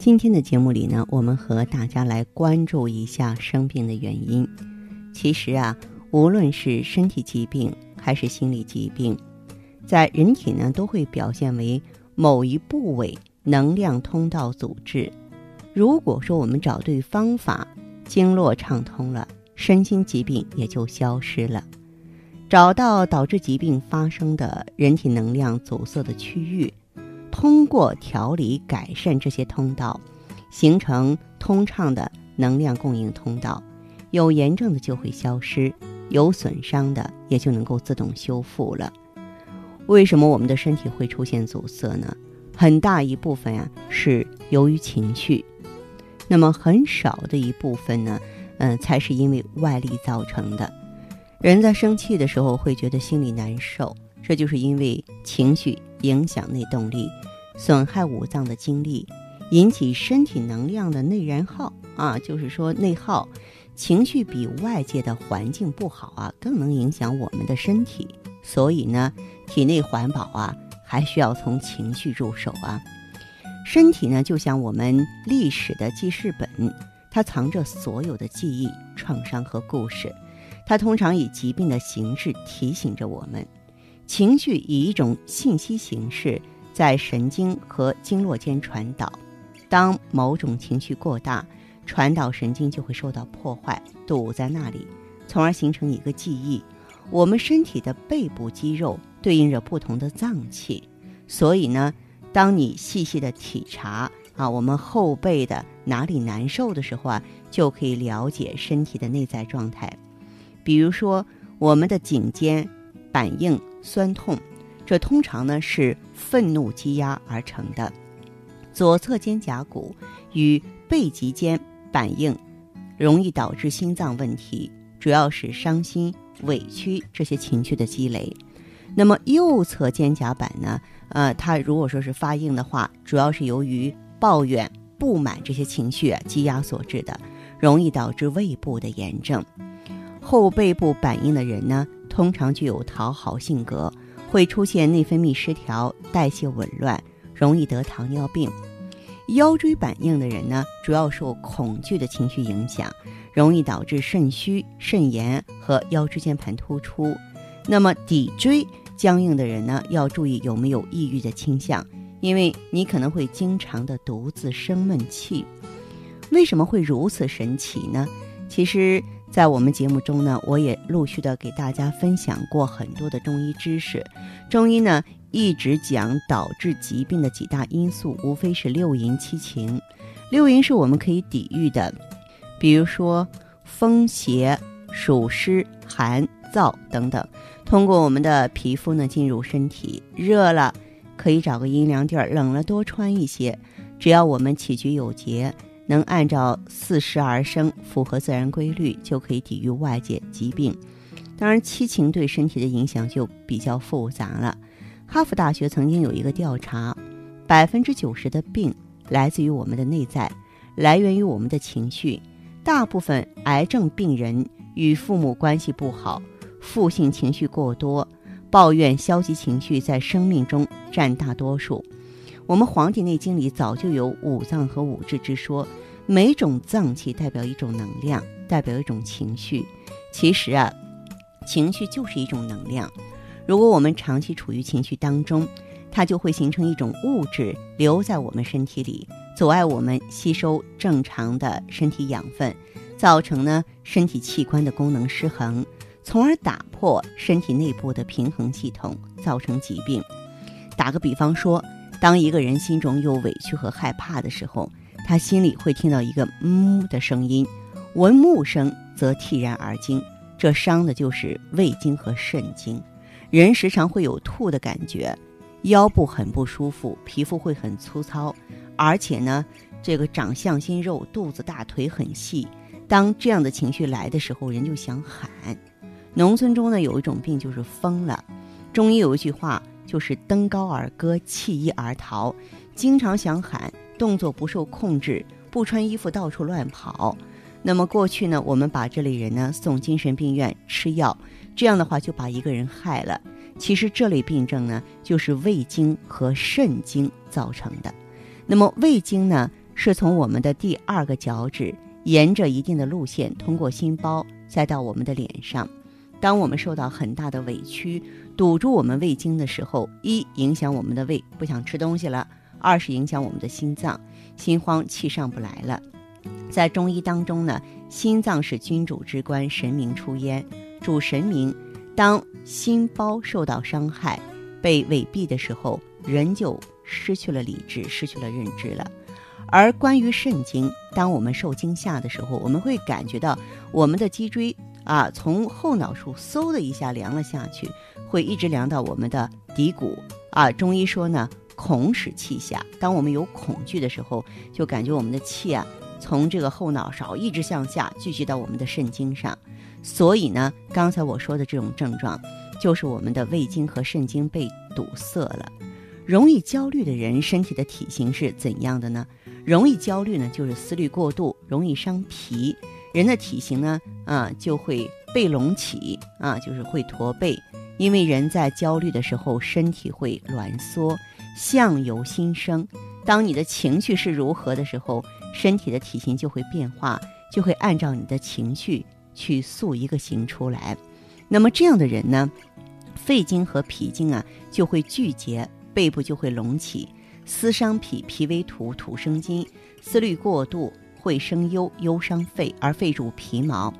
今天的节目里呢，我们和大家来关注一下生病的原因。其实啊，无论是身体疾病还是心理疾病，在人体呢都会表现为某一部位能量通道阻滞。如果说我们找对方法，经络畅通了，身心疾病也就消失了。找到导致疾病发生的人体能量阻塞的区域。通过调理改善这些通道，形成通畅的能量供应通道，有炎症的就会消失，有损伤的也就能够自动修复了。为什么我们的身体会出现阻塞呢？很大一部分呀是由于情绪，那么很少的一部分呢，嗯，才是因为外力造成的。人在生气的时候会觉得心里难受，这就是因为情绪。影响内动力，损害五脏的精力，引起身体能量的内燃耗啊，就是说内耗。情绪比外界的环境不好啊，更能影响我们的身体。所以呢，体内环保啊，还需要从情绪入手啊。身体呢，就像我们历史的记事本，它藏着所有的记忆、创伤和故事。它通常以疾病的形式提醒着我们。情绪以一种信息形式在神经和经络间传导，当某种情绪过大，传导神经就会受到破坏，堵在那里，从而形成一个记忆。我们身体的背部肌肉对应着不同的脏器，所以呢，当你细细的体察啊，我们后背的哪里难受的时候啊，就可以了解身体的内在状态。比如说，我们的颈肩。板硬酸痛，这通常呢是愤怒积压而成的。左侧肩胛骨与背脊间板硬，容易导致心脏问题，主要是伤心、委屈这些情绪的积累。那么右侧肩胛板呢？呃，它如果说是发硬的话，主要是由于抱怨、不满这些情绪积压所致的，容易导致胃部的炎症。后背部板硬的人呢？通常具有讨好性格，会出现内分泌失调、代谢紊乱，容易得糖尿病。腰椎板硬的人呢，主要受恐惧的情绪影响，容易导致肾虚、肾炎和腰椎间盘突出。那么骶椎僵硬的人呢，要注意有没有抑郁的倾向，因为你可能会经常的独自生闷气。为什么会如此神奇呢？其实。在我们节目中呢，我也陆续的给大家分享过很多的中医知识。中医呢一直讲导致疾病的几大因素，无非是六淫七情。六淫是我们可以抵御的，比如说风邪、暑湿、寒燥等等。通过我们的皮肤呢进入身体，热了可以找个阴凉地儿，冷了多穿一些。只要我们起居有节。能按照四时而生，符合自然规律，就可以抵御外界疾病。当然，七情对身体的影响就比较复杂了。哈佛大学曾经有一个调查，百分之九十的病来自于我们的内在，来源于我们的情绪。大部分癌症病人与父母关系不好，负性情绪过多，抱怨、消极情绪在生命中占大多数。我们《黄帝内经》里早就有五脏和五志之说，每种脏器代表一种能量，代表一种情绪。其实啊，情绪就是一种能量。如果我们长期处于情绪当中，它就会形成一种物质留在我们身体里，阻碍我们吸收正常的身体养分，造成呢身体器官的功能失衡，从而打破身体内部的平衡系统，造成疾病。打个比方说。当一个人心中有委屈和害怕的时候，他心里会听到一个“嗯”的声音，闻木声则惕然而惊，这伤的就是胃经和肾经。人时常会有吐的感觉，腰部很不舒服，皮肤会很粗糙，而且呢，这个长相心肉，肚子大，腿很细。当这样的情绪来的时候，人就想喊。农村中呢，有一种病就是疯了。中医有一句话，就是登高而歌，弃衣而逃，经常想喊，动作不受控制，不穿衣服到处乱跑。那么过去呢，我们把这类人呢送精神病院吃药，这样的话就把一个人害了。其实这类病症呢，就是胃经和肾经造成的。那么胃经呢，是从我们的第二个脚趾。沿着一定的路线，通过心包再到我们的脸上。当我们受到很大的委屈，堵住我们胃经的时候，一影响我们的胃，不想吃东西了；二是影响我们的心脏，心慌气上不来了。在中医当中呢，心脏是君主之官，神明出焉，主神明。当心包受到伤害、被痿痹的时候，人就失去了理智，失去了认知了。而关于肾经，当我们受惊吓的时候，我们会感觉到我们的脊椎啊，从后脑处嗖的一下凉了下去，会一直凉到我们的骶骨啊。中医说呢，恐使气下。当我们有恐惧的时候，就感觉我们的气啊，从这个后脑勺一直向下聚集到我们的肾经上。所以呢，刚才我说的这种症状，就是我们的胃经和肾经被堵塞了。容易焦虑的人，身体的体型是怎样的呢？容易焦虑呢，就是思虑过度，容易伤脾。人的体型呢，啊，就会背隆起，啊，就是会驼背。因为人在焦虑的时候，身体会挛缩，相由心生。当你的情绪是如何的时候，身体的体型就会变化，就会按照你的情绪去塑一个形出来。那么这样的人呢，肺经和脾经啊，就会聚结，背部就会隆起。思伤脾，脾为土，土生金。思虑过度会生忧，忧伤肺，而肺主皮毛，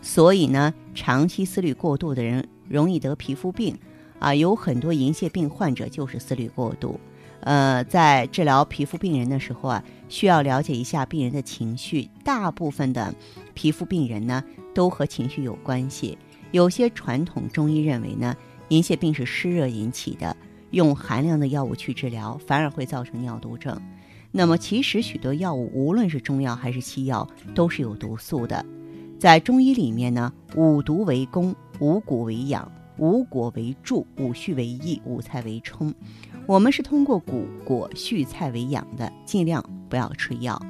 所以呢，长期思虑过度的人容易得皮肤病。啊，有很多银屑病患者就是思虑过度。呃，在治疗皮肤病人的时候啊，需要了解一下病人的情绪。大部分的皮肤病人呢，都和情绪有关系。有些传统中医认为呢，银屑病是湿热引起的。用寒凉的药物去治疗，反而会造成尿毒症。那么，其实许多药物，无论是中药还是西药，都是有毒素的。在中医里面呢，五毒为攻，五谷为养，五果为助，五畜为益，五菜为充。我们是通过谷果畜菜为养的，尽量不要吃药。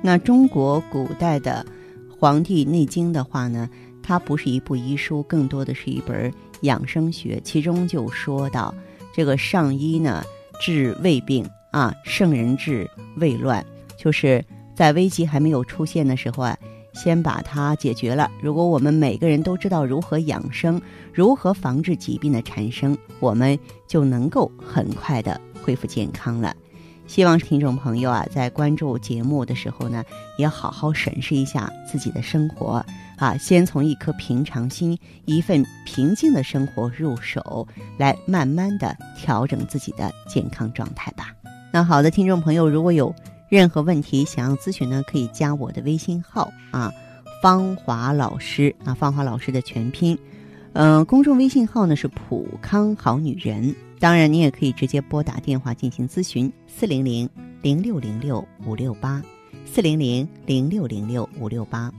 那中国古代的《黄帝内经》的话呢，它不是一部医书，更多的是一本养生学，其中就说到。这个上医呢治胃病啊，圣人治胃乱，就是在危机还没有出现的时候啊，先把它解决了。如果我们每个人都知道如何养生，如何防治疾病的产生，我们就能够很快的恢复健康了。希望听众朋友啊，在关注节目的时候呢，也好好审视一下自己的生活啊，先从一颗平常心、一份平静的生活入手，来慢慢的调整自己的健康状态吧。那好的，听众朋友，如果有任何问题想要咨询呢，可以加我的微信号啊，芳华老师啊，芳华老师的全拼，嗯，公众微信号呢是普康好女人。当然，你也可以直接拨打电话进行咨询，四零零零六零六五六八，四零零零六零六五六八。